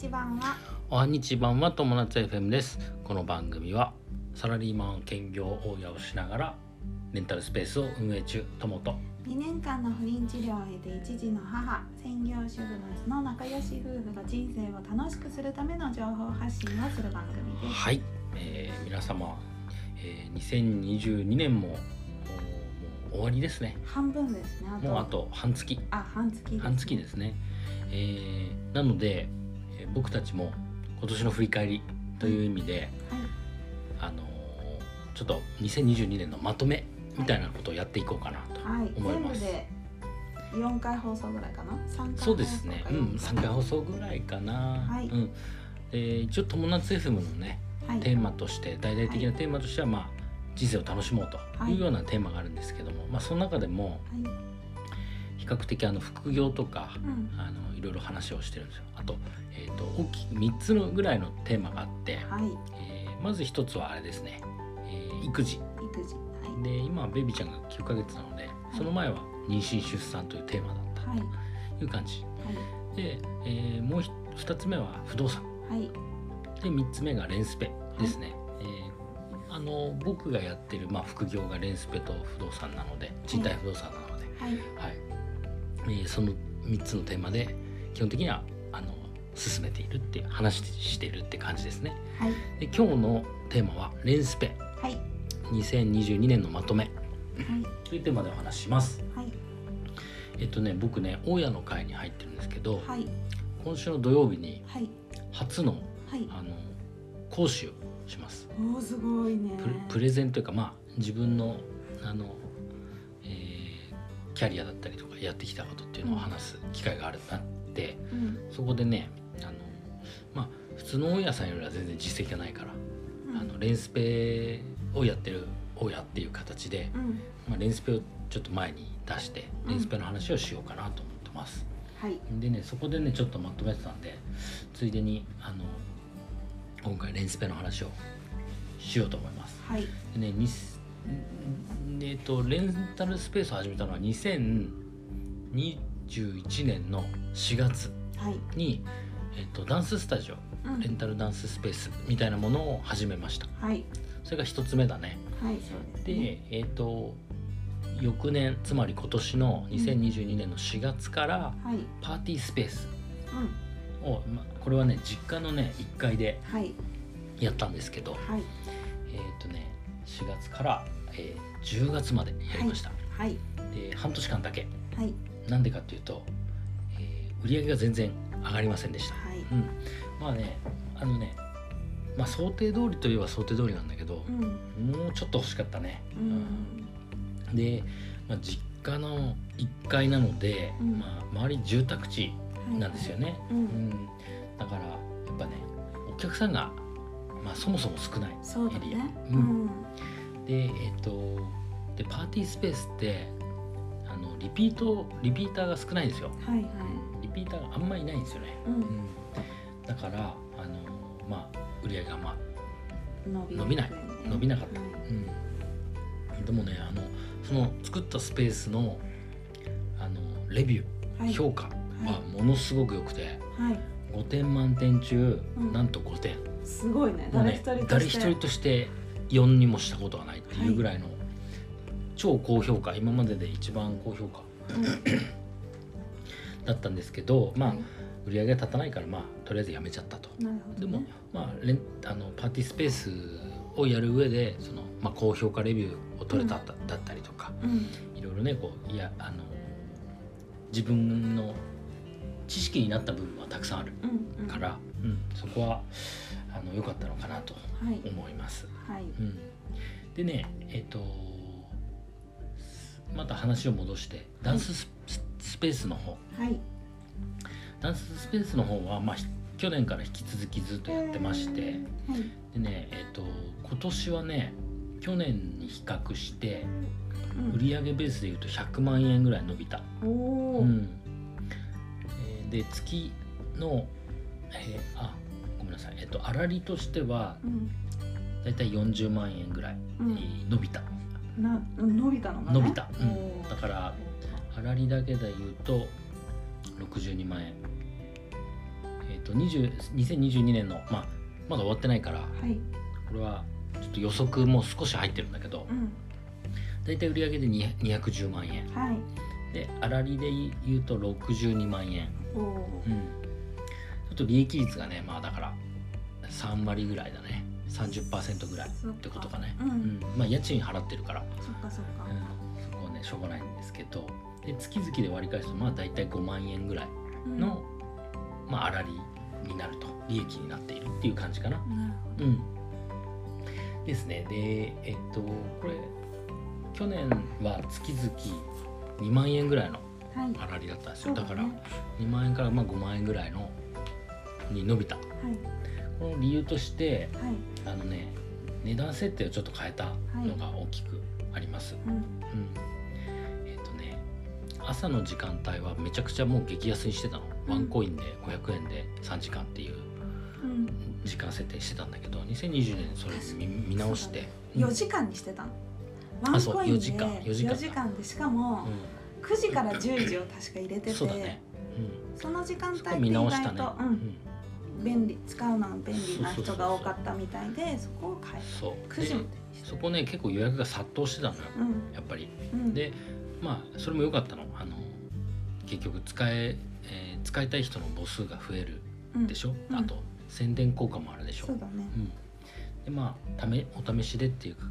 ち版はおはにちばんは友達 FM です。この番組はサラリーマン兼業大家をしながらレンタルスペースを運営中友と。2年間の不妊治療を経て一児の母専業主婦の仲良し夫婦が人生を楽しくするための情報発信をする番組です。はい、えー皆様、えー2022年ももう終わりですね。半分ですねあと。もうあと半月。あ半月です半月ですね、えーなので、えー僕たちも今年の振り返りという意味で、はい。あのーちょっと2022年のまとめみたいなことをやっていこうかなとはい。思います、全部で4回放送ぐらいかな？3回放送そうですね、うん、か3回放送ぐらいかな、はい。うん、で一応友達 FM のねはい。テーマとして大々的なテーマとしては、まあ人生を楽しもうとはいいうようなテーマがあるんですけども、まあその中でもはい。比較的あの副業とかうん。あのいろいろ話をしてるんですよ。あと,、えー、と大きく3つのぐらいのテーマがあって、はい。えーまず1つはあれですね、えー育児。育児。はい。で今はベビーちゃんが9ヶ月なのでその前は妊娠出産というテーマだった。はい。という感じ。はい。で、えーもう2つ目は不動産。はい。で3つ目がレンスペですね、えーあの僕がやってる、まあ、副業がレンスペと不動産なので賃貸不動産なので、はい。はいえーその3つのテーマで基本的にはあの進めているって話しているって感じですね。はい。で今日のテーマはレンスペ。はい。2022年のまとめ。はい。というテーマでお話しします。はい。えっとね僕ね大家の会に入ってるんですけど、はい。今週の土曜日にはい。初のはい。あの講師をします。おーすごいね。プレプレゼンというかまあ自分のあの、えーキャリアだったりとかやってきたことっていうのを話す機会があるなって、うん。そこでねあのまあ普通の大家さんよりは全然実績がないから、うん。あのレンスペをやってる大家っていう形で、うん。まあ、レンスペをちょっと前に出してレンスペの話をしようかなと思ってます。はい。でねそこでねちょっとまとめてたんでついでにあの今回レンスペの話をしようと思います。はい。でねにすんえっとレンタルスペースを始めたのは2021年の4月はい。に、えっとダンススタジオうん。レンタルダンススペースみたいなものを始めました。はい。それが一つ目だね。はい。そうですで、ね。えっと翌年つまり今年の2022年の4月からはい。パーティースペースうん。を、ま、これはね実家のね1階ではい。やったんですけどはい。えっ、とね4月から、えー10月までやりました、はい。で半年間だけはいなんでかっていうと、えー売り上げが全然上がりませんでした、はい。うん、まあねあのねまあ想定通りといえば想定通りなんだけどう、ん。もうちょっと欲しかったね、うん。うん。で、まあ、実家の1階なので、うん。まあ、周り住宅地なんですよね、ううん。ん、だからやっぱねお客さんが、まあ、そもそも少ないエリア。ねううんん。でえっ、とでパーティースペースってリピートリピーターが少ないんですよ。はいはい。リピーターがあんまりいないんですよね、ううん。ん、だからあのまあ売り上げがまあ、伸び伸びない伸びなかった。はい。うん、でもねあのその作ったスペースのあのレビュー、はい。評価はものすごく良くてはい。5点満点中、うん。なんと5点。すごいね。もうね誰一人と誰一して人として4にもしたことはないっていうぐらいの、超高評価今までで一番高評価うん。だったんですけどまあはい。売り上げが立たないからまあとりあえずやめちゃったと。なるほでもまあレンあのパーティースペースをやる上でその、まあ、高評価レビューを取れただ,、だったりとかうん。いろいろねこういやあの自分の知識になった部分はたくさんあるうんうん。から、うん、そこはあの良かったのかなとはい。思います。はい。うん、でねえっ、とまた話を戻してダンスス,、スペースの方。はい。ダンススペースの方は、まあ、ひ去年から引き続きずっとやってまして。はい。でねえっ、と今年はね去年に比較してうん。売上ベースでいうと100万円ぐらい伸びた、うん。えーで月の、えーあごめんなさい。えっ、と粗利としてはうん。だいたい40万円ぐらい、うんえー伸びたな伸びたのがね伸びた、うん。だから粗利だけで言うと62万円。えっ、ー、と20 2022年の、まあ、まだ終わってないからはい。これはちょっと予測も少し入ってるんだけどうん。大体売上で2 210万円。はい。で粗利で言うと62万円、うん、ちょっと利益率がねまあだから3割ぐらいだね30%ぐらいってことかね、うん。うん。まあ家賃払ってるから、そっかそっか。うん、そこはねしょうがないんですけど。で月々で割り返すとまあ大体5万円ぐらいうん。の、まあ粗利になると。利益になっているっていう感じかな。うん、ですね。でえっとこれ去年は月々2万円ぐらいのはい。粗利だったんですよ。だ,、そうだね。から2万円からまあ5万円ぐらいのに伸びた。はい。この理由としてはい。あのね値段設定をちょっと変えたのが大きくあります、うん。うん。えっ、とね朝の時間帯はめちゃくちゃもう激安にしてたの、うん。ワンコインで500円で3時間っていううん。時間設定してたんだけど2020年それ見見直して、うん。4時間にしてたの。ワンコインで4時間。4時間4時間でしかもう9時から10時を確か入れてて。ん、そうだね、その時間帯って意見直したね、外と、うん、便利使うのが便利な人が多かったみたいでそこを変えそう。た9時までそこね結構予約が殺到してたのようんやっぱり。うん。でまあそれも良かったの。あの結局使ええー使いたい人の母数が増えるうん。でしょ、うん。あと宣伝効果もあるでしょ？そうだね。うん、でまあためお試しでっていうか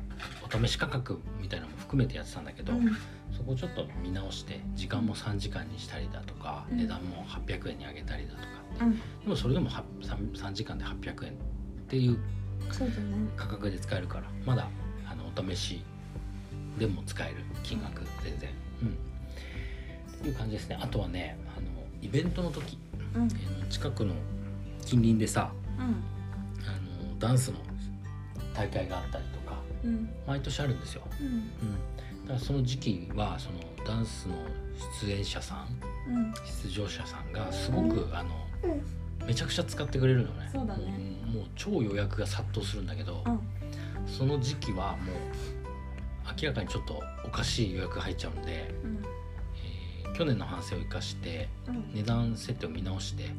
お試し価格みたいなのも含めてやってたんだけど、うん。そこをちょっと見直して時間も3時間にしたりだとか、うん。値段も800円に上げたりだとかでもそれでもは 3, 3時間で800円っていう価格で使えるからまだあのお試しでも使える金額全然。うん。っていう感じですね。あとはねあのイベントの時、うん。えー近くの近隣でさうん。あのダンスの大会があったりとかうん。毎年あるんですよ、うん。うん、だからその時期はそのダンスの出演者さん出場者さんがすごくあのめちゃくちゃ使ってくれるのね。そうだね。もう超予約が殺到するんだけど、うん。その時期はもう明らかにちょっとおかしい予約入っちゃうんで、うん。えー去年の反省を生かしてうん。値段設定を見直して、はい。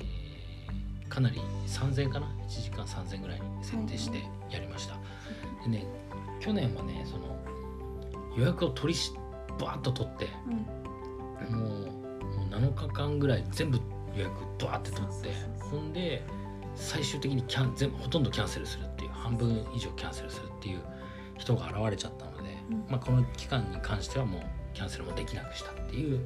えーかなり3000円かな？1時間3000円ぐらいに設定してやりました、でね去年はねその予約を取りしバーッと取ってうんもうもう7日間ぐらい全部予約バーって取ってそうそうそう。そうほんで最終的にキャン全部ほとんどキャンセルするっていう半分以上キャンセルするっていう人が現れちゃったので、うん。まあ、この期間に関してはもうキャンセルもできなくしたっていう。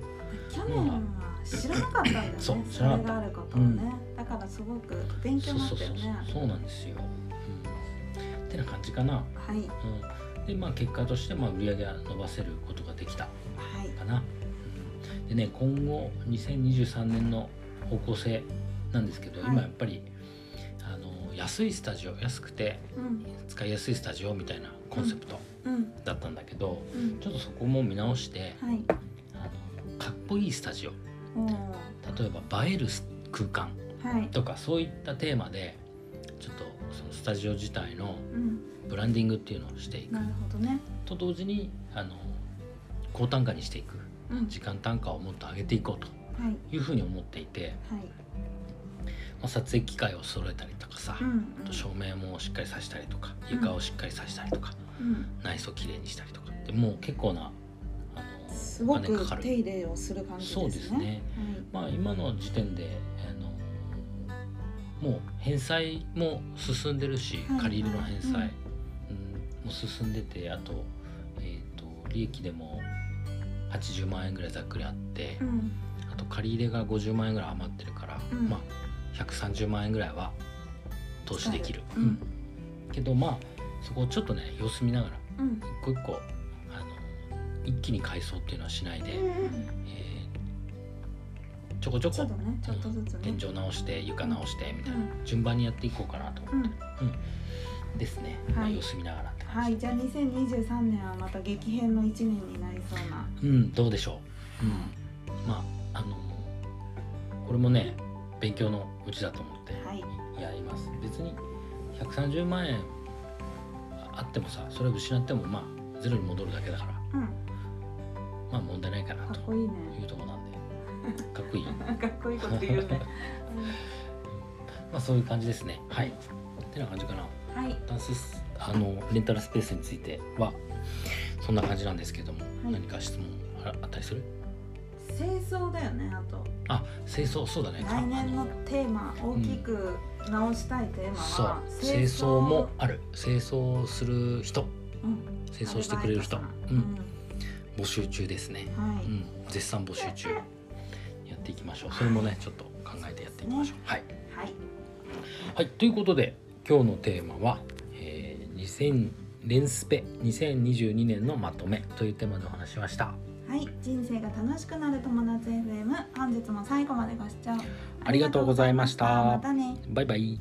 去年は知らなかったんだよね。そう知そらなかったれがあることをね、だからすごく勉強になったよね。そうそうなんですよ、うん、ってな感じかな、はい。うん、でまあ結果としてまあ売り上げは伸ばせることができたはい。かな、うん、でね今後2023年の方向性なんですけど、はい。今やっぱりあの安いスタジオ安くてうん。使いやすいスタジオみたいなコンセプトうん。だったんだけど、うん。ちょっとそこも見直してはい。あのかっこいいスタジオ。例えば映える空間はい。とかそういったテーマでちょっとそのスタジオ自体のうん。ブランディングっていうのをしていく。ね。と同時にあの高単価にしていく。うん時間単価をもっと上げていこうとはい。いうふうに思っていて、はい。まあ、撮影機械を揃えたりとかさ、うんあと照明もしっかりさしたりとか床をしっかりさしたりとか、うん。内装きれいにしたりとか。でもう結構なあのすごお金かかる。く手入れをする感じですね。そうですね。まあ今の時点であのもう返済も進んでるし、はい。借り入れの返済、はい。うん、もう進んでてあと,、えー、と利益でも80万円ぐらいざっくりあって、はいうん。あと借り入れが50万円ぐらい余ってるから、うん。まあ130万円ぐらいは投資できる、うん。けどまあそこをちょっとね様子見ながらうん。一個一個あの一気に改装っていうのはしないで、えーちょこちょこね。ね。天井直して床直してみたいな、うん。順番にやっていこうかなと思って、うん。うんですね、はい。まあ、様子見ながらって感じ。はい。じゃあ2023年はまた激変の1年になりそうな。うんどうでしょう、うん、まああのこれもね勉強のうちだと思ってはい。やります。別に130万円あってもさそれを失ってもまあゼロに戻るだけだから。うん。まあ問題ないかなとかっこいいね。いうところなんで。かっこいい。かっこいいこと言うね、まあそういう感じですね。はい。ってな感じかなはい。ダンスあのレンタルスペースについてはそんな感じなんですけども、はい。何か質問ああったりする？清掃だよねあと。あ清掃そうだね。来年のテーマ大きく直したいテーマそう。は清掃もある。清掃する人。うん。清掃してくれる人。うん。募集中ですね、はい、うん、絶賛募集中。やっていきましょう。それもねちょっと考えてやっていきましょう、はい、はい。はい、ということで今日のテーマは、えー、2000レンスペ2022年のまとめというテーマでお話ししました。はい、人生が楽しくなる友達 FM 本日も最後までご視聴ありがとうございました。またね。バイバイ